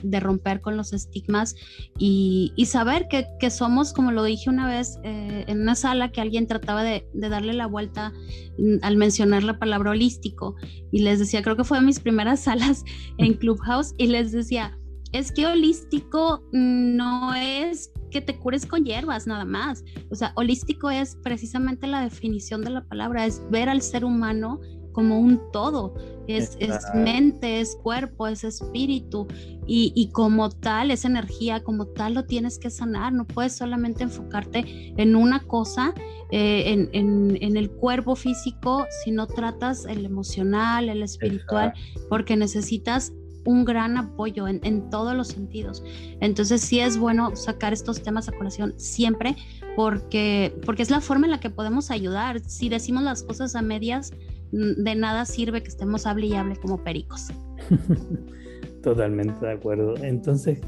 de romper con los estigmas y, saber que, somos, como lo dije una vez eh, en una sala, que alguien trataba de, darle la vuelta mm, al mencionar la palabra holístico y les decía, creo que fue de mis primeras (laughs) salas en Clubhouse y les decía, es que holístico no es que te cures con hierbas nada más. O sea, holístico es precisamente la definición de la palabra, es ver al ser humano como un todo, es, mente, es cuerpo, es espíritu. Y, como tal, es energía, como tal lo tienes que sanar, no puedes solamente enfocarte en una cosa, eh, en, el cuerpo físico, si no tratas el emocional, el espiritual, porque necesitas un gran apoyo en, en, todos los sentidos. Entonces sí es bueno sacar estos temas a colación siempre porque, porque es la forma en la que podemos ayudar. Si decimos las cosas a medias, de nada sirve que estemos hable como pericos. (laughs) Totalmente de acuerdo. Entonces,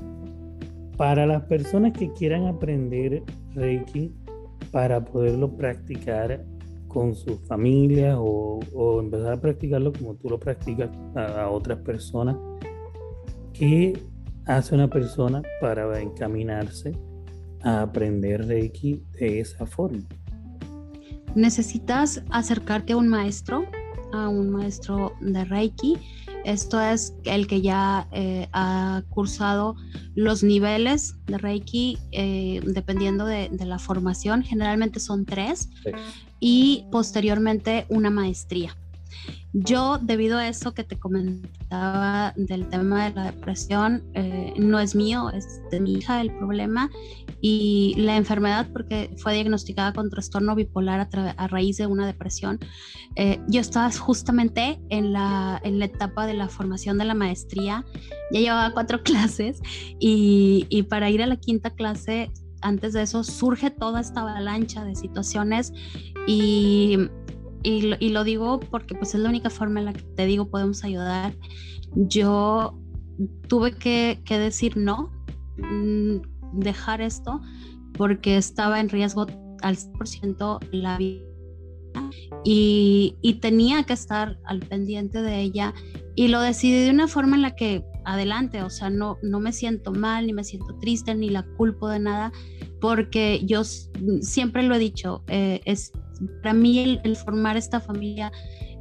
para las personas que quieran aprender Reiki para poderlo practicar con sus familias o, empezar a practicarlo como tú lo practicas a, a otras personas, ¿qué hace una persona para encaminarse a aprender Reiki de esa forma? Necesitas acercarte a un maestro, a un maestro de Reiki. Esto es el que ya eh, ha cursado los niveles de Reiki eh, dependiendo de, la formación. Generalmente son tres y posteriormente una maestría. Yo, debido a eso que te comentaba del tema de la depresión, eh, no es mío, es de mi hija el problema y la enfermedad porque fue diagnosticada con trastorno bipolar a, raíz de una depresión. Eh, yo estaba justamente en la, en la etapa de la formación de la maestría, ya llevaba cuatro (laughs) clases y, y para ir a la quinta clase antes de eso surge toda esta avalancha de situaciones y y, lo digo porque pues es la única forma en la que te digo podemos ayudar. Yo tuve que, decir no, mm, dejar esto, porque estaba en riesgo al 100% la vida y, y, tenía que estar al pendiente de ella y lo decidí de una forma en la que adelante, o sea, no, no me siento mal, ni me siento triste, ni la culpo de nada, porque yo siempre lo he dicho, eh, es para mí el, formar esta familia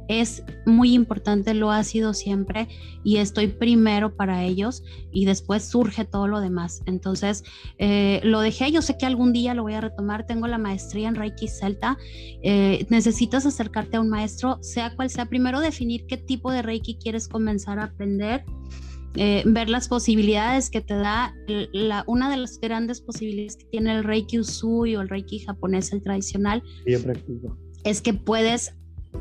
es muy importante, lo ha sido siempre y estoy primero para ellos y después surge todo lo demás. Entonces, eh, lo dejé, yo sé que algún día lo voy a retomar, tengo la maestría en Reiki Celta, eh, necesitas acercarte a un maestro, sea cual sea, primero definir qué tipo de Reiki quieres comenzar a aprender. Eh, ver las posibilidades que te da la, una de las grandes posibilidades que tiene el Reiki Usui o el Reiki japonés, el tradicional. Es que puedes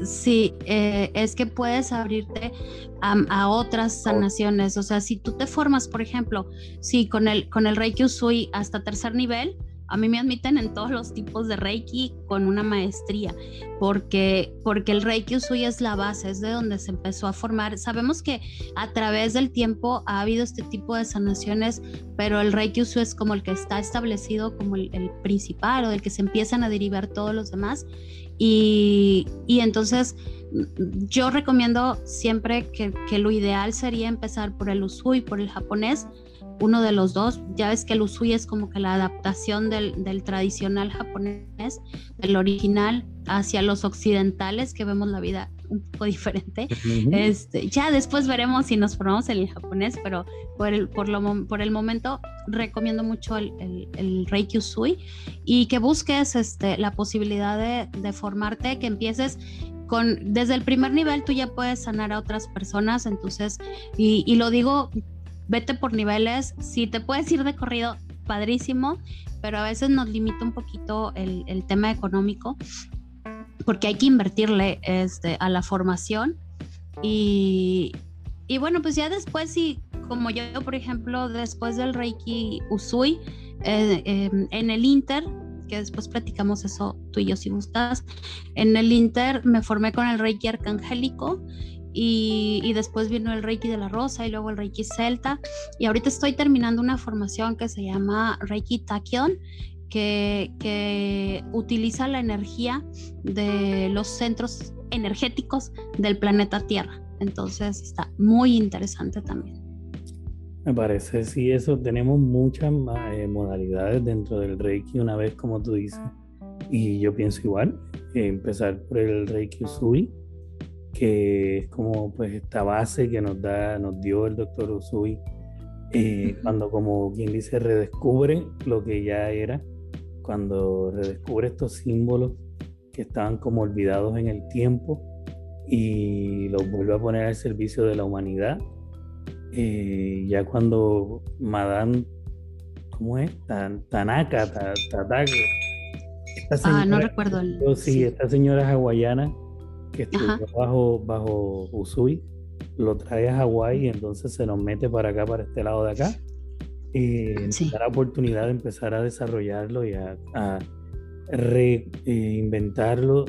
Sí, eh, es que puedes abrirte a, otras sanaciones. O sea, si tú te formas, por ejemplo, si con el, con el Reiki Usui hasta tercer nivel, a mí me admiten en todos los tipos de Reiki con una maestría, porque, porque el Reiki Usui es la base, es de donde se empezó a formar. Sabemos que a través del tiempo ha habido este tipo de sanaciones, pero el Reiki Usui es como el que está establecido como el, principal o del que se empiezan a derivar todos los demás. Y, y entonces yo recomiendo siempre que, que, lo ideal sería empezar por el Usui, por el japonés, uno de los dos. Ya ves que el usui es como que la adaptación del, del, tradicional japonés, del original, hacia los occidentales, que vemos la vida un poco (laughs) diferente. este, ya después veremos si nos formamos en el japonés, pero por el, por lo, por el momento recomiendo mucho el, el, el, Reiki Usui y que busques este, la posibilidad de, de formarte, que empieces con, desde el primer nivel tú ya puedes sanar a otras personas, entonces, y, y lo digo vete por niveles, si te puedes ir de corrido, padrísimo, pero a veces nos limita un poquito el, tema económico porque hay que invertirle este, a la formación y, y bueno, pues ya después, si como yo, por ejemplo, después del Reiki Usui, eh, em, en el Inter, que después platicamos eso tú y yo si gustas, en el Inter me formé con el Reiki Arcangélico y, después vino el Reiki de la Rosa y luego el Reiki Celta. Y ahorita estoy terminando una formación que se llama Reiki Tachyon, que, que utiliza la energía de los centros energéticos del planeta Tierra. Entonces está muy interesante también. Me parece, sí, eso. Tenemos muchas eh, modalidades dentro del Reiki, una vez como tú dices. Y yo pienso igual, empezar por el Reiki Usui, que es como pues esta base que nos da, nos dio el doctor Usui, eh, cuando como quien dice redescubre lo que ya era, cuando redescubre estos símbolos que estaban como olvidados en el tiempo y los vuelve a poner al servicio de la humanidad eh, ya cuando Madame, ¿cómo es? Tanaka, Tatake. ah, no recuerdo. sí, esta señora hawaiana que estuvo bajo, bajo Usui, lo trae a Hawái y entonces se nos mete para acá, para este lado de acá. Y da la oportunidad de empezar a desarrollarlo y a, reinventarlo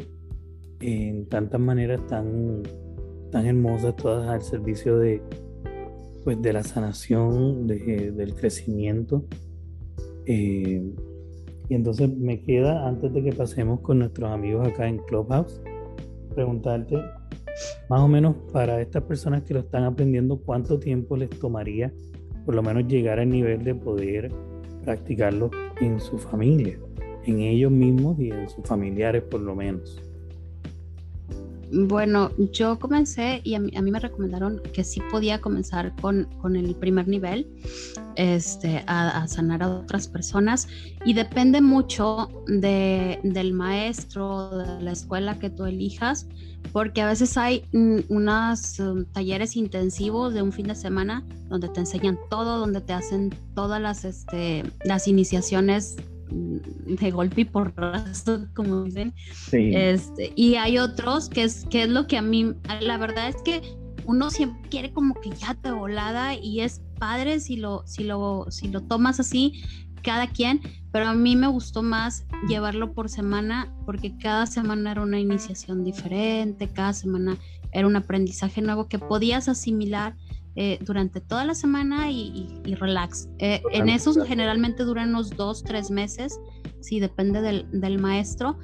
en tantas maneras tan, tan hermosas, todas al servicio de, pues de la sanación, del crecimiento. Eh, y entonces me queda, antes de que pasemos con nuestros amigos acá en Clubhouse, preguntarte más o menos para estas personas que lo están aprendiendo, cuánto tiempo les tomaría por lo menos llegar al nivel de poder practicarlo en su familia, en ellos mismos y en sus familiares por lo menos. Bueno, yo comencé y a mí, me recomendaron que sí podía comenzar con, el primer nivel, este, a, sanar a otras personas. Y depende mucho del maestro, de la escuela que tú elijas, porque a veces hay unos um, talleres intensivos de un fin de semana donde te enseñan todo, donde te hacen todas las, este, las iniciaciones de golpe y porrazo, como dicen. Este, y hay otros que es, que es lo que a mí, la verdad es que uno siempre quiere como que ya te volada y es padre si lo, si lo, si lo tomas así, cada quien, pero a mí me gustó más llevarlo por semana porque cada semana era una iniciación diferente, cada semana era un aprendizaje nuevo que podías asimilar eh, durante toda la semana y, relax. Eh, en esos generalmente duran unos dos, tres meses, sí, depende del, del maestro,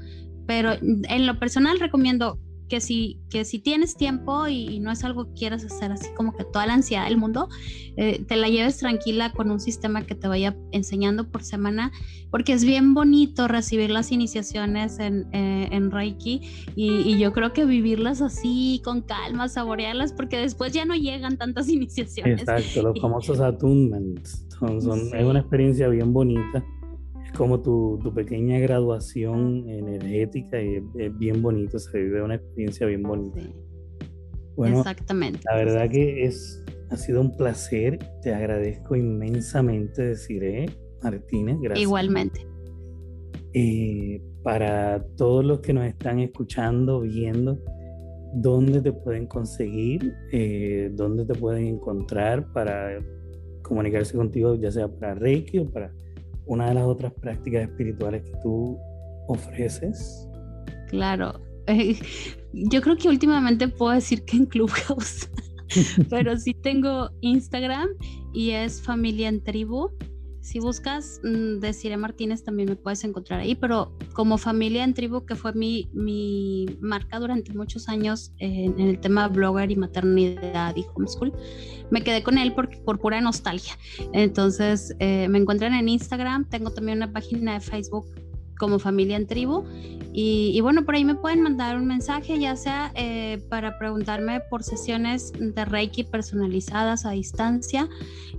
pero en lo personal recomiendo que si, que si tienes tiempo y, no es algo que quieras hacer así como que toda la ansiedad del mundo, eh, te la lleves tranquila con un sistema que te vaya enseñando por semana, porque es bien bonito recibir las iniciaciones en, eh, en Reiki y, yo creo que vivirlas así con calma, saborearlas, porque después ya no llegan tantas (laughs) iniciaciones. Exacto, los famosos attunements. Son, son, Es una experiencia bien bonita como tu, pequeña graduación energética y es, bien bonito, se vive una experiencia bien bonita. Bueno, Exactamente. La verdad que es, ha sido un placer, te agradezco inmensamente, deciré, Martínez, gracias. Igualmente. Eh, para todos los que nos están escuchando, viendo, ¿dónde te pueden conseguir? Eh, ¿Dónde te pueden encontrar para comunicarse contigo, ya sea para Reiki o para una de las otras prácticas espirituales que tú ofreces? Claro, (laughs) yo creo que últimamente puedo decir que en Clubhouse, (laughs) pero sí tengo Instagram y es familia en tribu si buscas mm, Desiree Martínez también me puedes encontrar ahí, pero como familia en tribu, que fue mi, mi marca durante muchos años en, el tema blogger y maternidad y homeschool, me quedé con él por, por pura nostalgia. Entonces eh, me encuentran en Instagram, tengo también una página de Facebook como familia en tribu. Y, bueno, por ahí me pueden mandar un mensaje, ya sea eh, para preguntarme por sesiones de Reiki personalizadas a distancia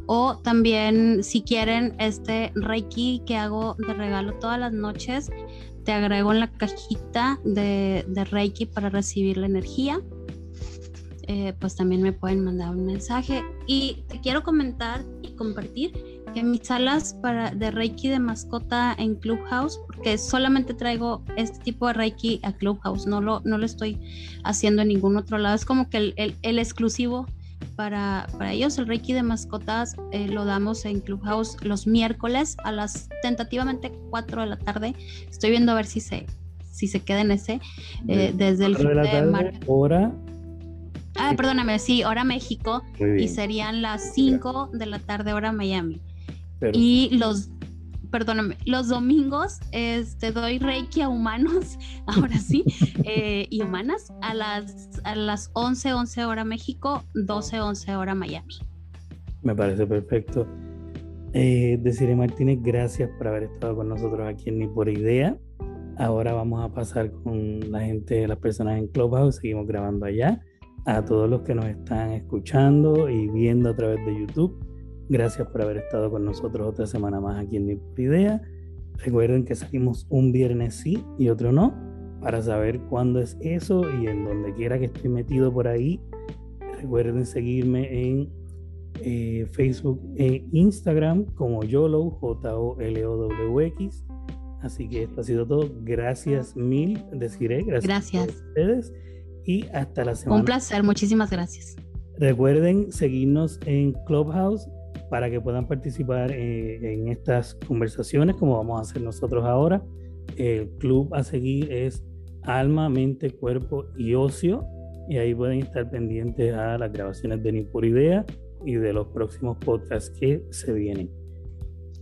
o también si quieren este Reiki que hago de regalo todas las noches, te agrego en la cajita de, de Reiki para recibir la energía. Eh, pues también me pueden mandar un mensaje. Y te quiero comentar y compartir mis salas para, de Reiki de mascota en Clubhouse, porque solamente traigo este tipo de Reiki a Clubhouse, no lo, no lo estoy haciendo en ningún otro lado, es como que el, el, exclusivo para, para, ellos, el Reiki de mascotas eh, lo damos en Clubhouse los miércoles a las tentativamente 4 de la tarde, estoy viendo a ver si se, si se queda en ese, eh, desde el de la tarde, hora Ah, perdóname, sí, hora México. Y serían las 5 de la tarde, hora Miami. Y los, perdóname, los domingos este, doy reiki a humanos, (laughs) ahora sí, (laughs) eh, y humanas, a las, a las 11, 11 hora México, 12, 11 hora Miami. Me parece perfecto. Eh, Desiree Martínez, gracias por haber estado con nosotros aquí en Ni por Idea. Ahora vamos a pasar con la gente, las personas en Clubhouse, seguimos grabando allá. A todos los que nos están escuchando y viendo a través de YouTube, gracias por haber estado con nosotros otra semana más aquí en Ni por Idea. Recuerden que salimos un viernes sí y otro no, para saber cuándo es eso y en donde quiera que esté metido por ahí. Recuerden seguirme en eh, Facebook e Instagram como YOLO, J-O-L-O-W-X. Así que esto ha sido todo. Gracias mil, deciré. Gracias, gracias. a ustedes. Y hasta la semana. Un placer, muchísimas gracias. Recuerden seguirnos en Clubhouse para que puedan participar eh, en estas conversaciones como vamos a hacer nosotros ahora. El club a seguir es Alma, Mente, Cuerpo y Ocio. Y ahí pueden estar pendientes a las grabaciones de Ni por Idea y de los próximos podcasts que se vienen.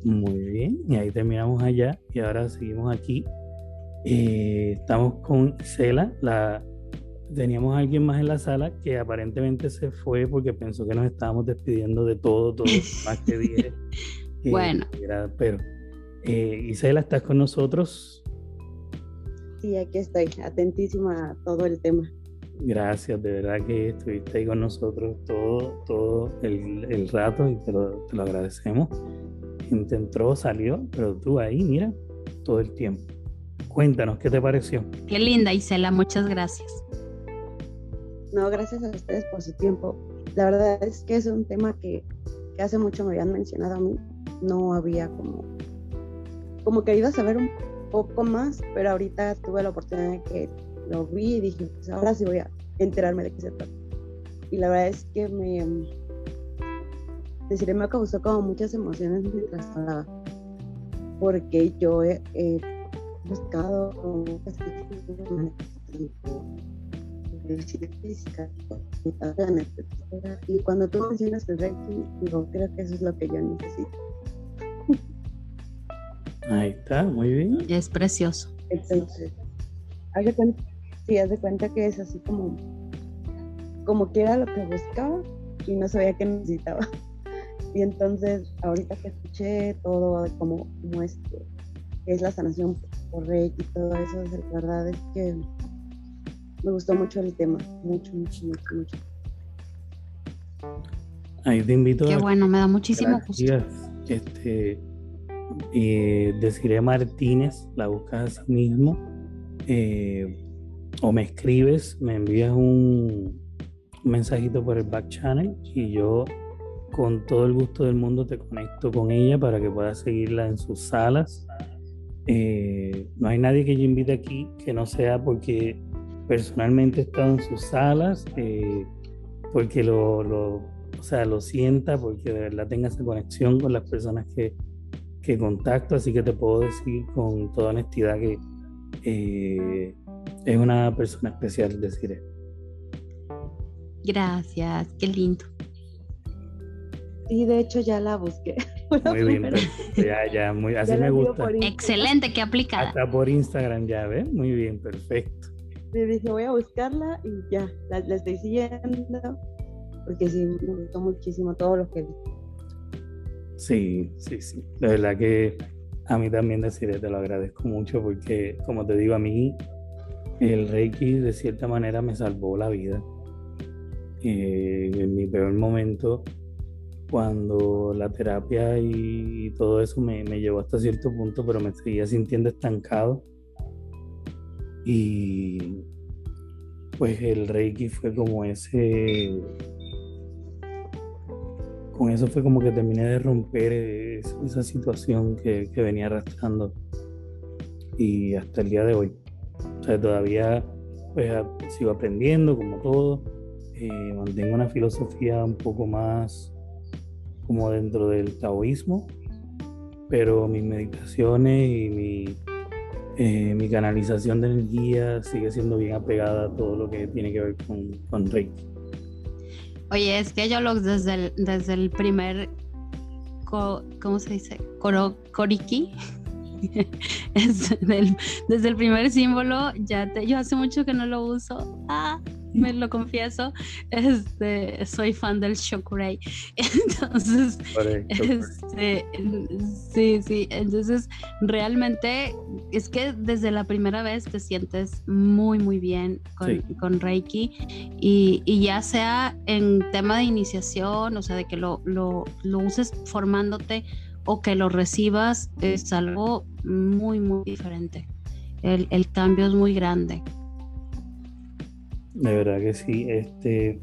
Muy bien, y ahí terminamos allá y ahora seguimos aquí. Eh, estamos con Cela, la teníamos a alguien más en la sala que aparentemente se fue porque pensó que nos estábamos despidiendo de todo, todo (laughs) más que dije. bueno. pero, eh, Isela, ¿estás con nosotros? Sí, aquí estoy, atentísima a todo el tema. Gracias, de verdad que estuviste ahí con nosotros todo, todo el, rato y te lo, te lo agradecemos. Gente entró, salió, pero tú ahí, mira, todo el tiempo. Cuéntanos, ¿qué te pareció? Qué linda, Isela, muchas gracias. No, gracias a ustedes por su tiempo. La verdad es que es un tema que, hace mucho me habían mencionado a mí. No había como, como querido saber un poco más, pero ahorita tuve la oportunidad de que lo vi y dije, pues ahora sí voy a enterarme de qué se trata. Y la verdad es que me, deciré, me causó como muchas emociones mientras hablaba, porque yo he, buscado física y cuando tú mencionas el Reiki, digo, creo que eso es lo que yo necesito. Ahí está, muy bien. Es precioso. Entonces, haz de cuenta, sí, haz de cuenta que es así como, como que era lo que buscaba y no sabía qué necesitaba. Y entonces, ahorita que escuché todo como, como este, es la sanación por Reiki y todo eso, la verdad es que me gustó mucho el tema, mucho, mucho, mucho, mucho. Ahí te invito Qué bueno, me da muchísimo gusto. Este, y deciré Martínez, la buscas a sí mismo. Eh, o me escribes, me envías un, mensajito por el back channel y yo con todo el gusto del mundo te conecto con ella para que puedas seguirla en sus salas. Eh, no hay nadie que yo invite aquí que no sea porque personalmente he estado en sus salas, eh, porque lo, lo, o sea, lo sienta, porque de verdad tenga esa conexión con las personas que, que contacto, así que te puedo decir con toda honestidad que eh, es una persona especial, deciré. Gracias, qué lindo. Sí, de hecho ya la busqué. (laughs) Muy bien, ya, ya, muy, (laughs) así me gusta. Excelente, qué aplicada. Hasta por Instagram ya, ¿ves? Muy bien, perfecto. Le dije, voy a buscarla y ya, la, estoy siguiendo, porque sí, me gustó muchísimo todo lo que vi. Sí, sí, sí. La verdad que a mí también deciré, te lo agradezco mucho porque, como te digo, a mí el Reiki de cierta manera me salvó la vida. Eh, en mi peor momento, cuando la terapia y, todo eso me, me, llevó hasta cierto punto, pero me seguía sintiendo estancado. Y pues el Reiki fue como ese... Con eso fue como que terminé de romper esa situación que, venía arrastrando. Y hasta el día de hoy. O sea, todavía pues, sigo aprendiendo como todo. Eh, mantengo una filosofía un poco más como dentro del taoísmo, pero mis meditaciones y mi, eh, mi canalización de energía sigue siendo bien apegada a todo lo que tiene que ver con, con Reiki. Oye, es que yo lo desde el, desde el primer, ¿cómo se dice? Coro, coriki. (laughs) desde el primer símbolo, ya te, yo hace mucho que no lo uso. Ah, (laughs) me lo confieso, este, soy fan del Shokurei. (laughs) Entonces, este, sí, sí, entonces realmente es que desde la primera vez te sientes muy, muy bien con, Reiki y, ya sea en tema de iniciación, o sea, de que lo, lo, lo uses formándote o que lo recibas, es algo muy, muy diferente. El, el cambio es muy grande. De verdad que sí. Este,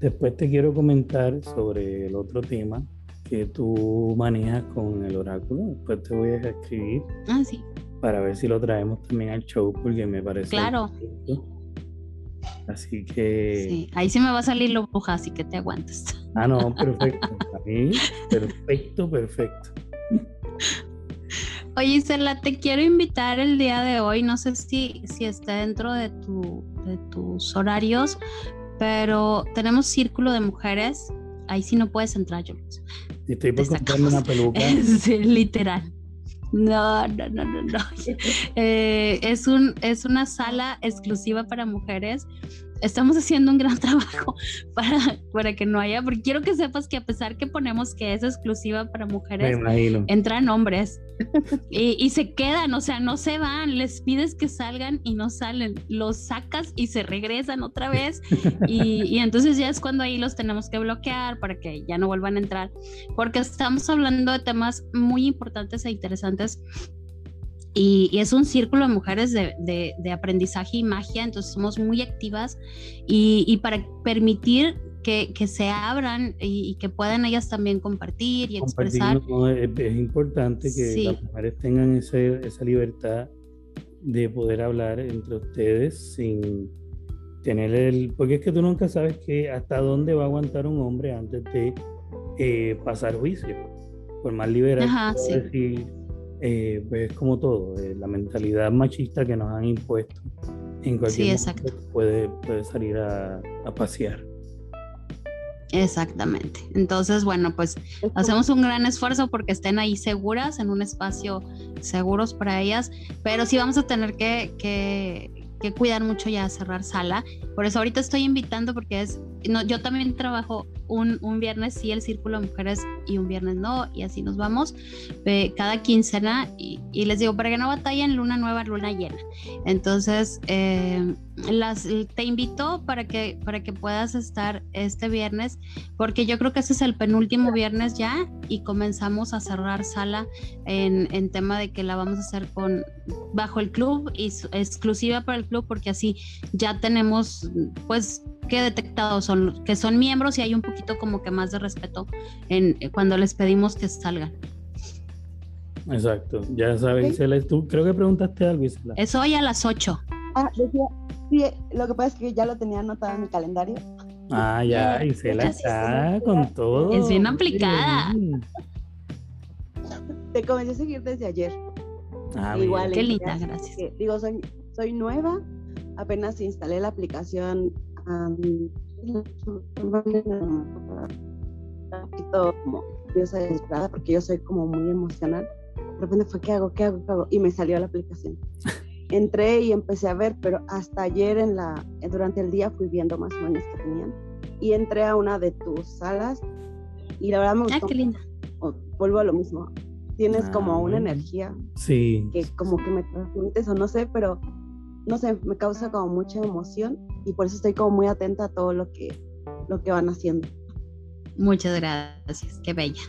después te quiero comentar sobre el otro tema que tú manejas con el oráculo. Después te voy a escribir. Ah, sí. Para ver si lo traemos también al show, porque me parece. Claro. Así que. Sí, ahí sí me va a salir lo bruja, así que te aguantes. Ah, no, perfecto. perfecto, perfecto. Oye, Isela, te quiero invitar el día de hoy. No sé si, si está dentro de tu de tus horarios, pero tenemos círculo de mujeres, ahí sí no puedes entrar, yo. estoy por comprarme una peluca. (laughs) sí, literal. No, no, no, no, no. (laughs) Eh, es, un, es una sala exclusiva para mujeres estamos haciendo un gran (laughs) trabajo para, para que no haya, porque quiero que sepas que a pesar que ponemos que es exclusiva para mujeres, entran hombres y, se quedan, o sea, no se van, les pides que salgan y no salen, los sacas y se regresan otra vez. Y, y entonces ya es cuando ahí los tenemos que bloquear para que ya no vuelvan a entrar, porque estamos hablando de temas muy importantes e interesantes. Y, es un círculo de mujeres de, aprendizaje y magia, entonces somos muy activas y, para permitir que, se abran y, que puedan ellas también compartir y expresar. es, importante que las mujeres tengan esa libertad de poder hablar entre ustedes sin tener el... Porque es que tú nunca sabes que hasta dónde va a aguantar un hombre antes de eh, pasar juicio. Por más liberal, decir eh, pues como todo, eh, la mentalidad machista que nos han impuesto en cualquier momento puede, puede salir a, pasear. Exactamente. Entonces, bueno, pues hacemos un gran esfuerzo porque estén ahí seguras, en un espacio seguros para ellas, pero sí vamos a tener que, que, que cuidar mucho ya cerrar sala. Por eso ahorita estoy invitando porque es, no, yo también trabajo un, un, viernes sí el círculo de mujeres y un viernes no, y así nos vamos cada quincena y, les digo, para que no batallen luna nueva, luna llena. Entonces, eh, las, te invito para que, para que puedas estar este viernes, porque yo creo que ese es el penúltimo viernes ya y comenzamos a cerrar sala en, en tema de que la vamos a hacer con bajo el club y exclusiva para el club, porque así ya tenemos pues que detectados son que son miembros y hay un poquito como que más de respeto en eh, cuando les pedimos que salgan. Exacto, ya saben, Isela, tú creo que preguntaste algo, Isela. Es hoy a las 8. Ah, decía, sí, lo que pasa es que ya lo tenía anotado en mi calendario. Ah, ya, Isela está con todo. Es bien aplicada. Te comencé a seguir desde ayer. Ah, Igual. Qué linda, gracias. digo, soy, soy nueva, apenas instalé la aplicación un poquito como desesperada porque yo soy como muy emocional. De repente fue, ¿qué hago? ¿Qué hago? ¿Qué hago? Y me salió la aplicación. (laughs) Entré y empecé a ver, pero hasta ayer en la, durante el día fui viendo más o menos que tenían. Y entré a una de tus salas y la verdad me gustó. Ah, qué linda. vuelvo a lo mismo. Tienes como ah, una energía. Sí. Que como que me transmites o no sé, pero no sé, me causa como mucha emoción y por eso estoy como muy atenta a todo lo que, lo que van haciendo. Muchas gracias, qué bella.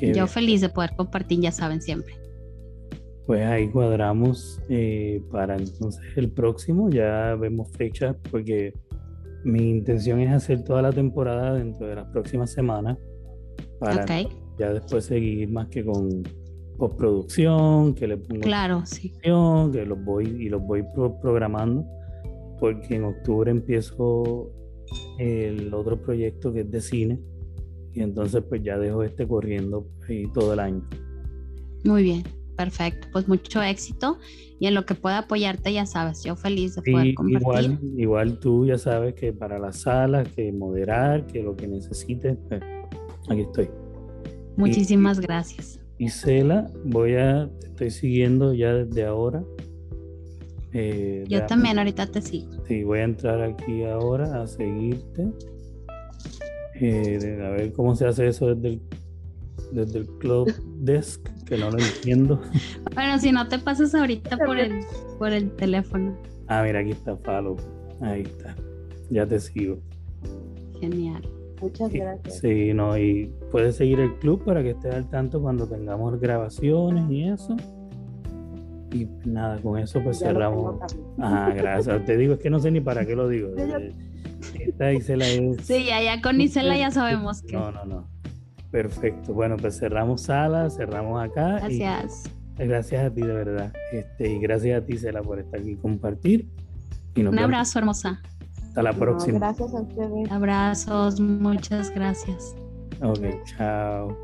Yo feliz de poder compartir, ya saben, siempre. Pues ahí cuadramos eh, para entonces el próximo, ya vemos fecha porque mi intención es hacer toda la temporada dentro de las próximas semanas para ya después seguir más que con postproducción, que le pongo claro, sí. que los voy y los voy programando, porque en octubre empiezo el otro proyecto que es de cine y entonces pues ya dejo este corriendo ahí todo el año. Muy bien. Perfecto, pues mucho éxito y en lo que pueda apoyarte, ya sabes, yo feliz de poder compartir. Igual, igual tú ya sabes que para las salas, que moderar, que lo que necesites, pues, aquí estoy. Muchísimas gracias. Y Cela, voy a, te estoy siguiendo ya desde ahora. Eh, yo también ahorita te sigo. Sí, voy a entrar aquí ahora a seguirte. Eh, a ver cómo se hace eso desde el, desde el Club Desk que no lo entiendo. (laughs) Bueno, si no te pasas ahorita por el, por el teléfono. Ah, mira, aquí está Follow. Ahí está. Ya te sigo. Genial. Muchas gracias. Sí, no, y puedes seguir el club para que estés al tanto cuando tengamos grabaciones y eso. Y nada, con eso pues cerramos. Ajá, gracias. Te digo, es que no sé ni para qué lo digo. Esta Isela es. Sí, ya, ya con Isela ya sabemos que. No, no, no. Perfecto. Bueno, pues cerramos sala, cerramos acá. Gracias. gracias a ti, de verdad. Este, y gracias a ti, Cela, por estar aquí y compartir. Un abrazo, hermosa. Hasta la próxima. gracias a ustedes. Abrazos, muchas gracias. Ok, chao.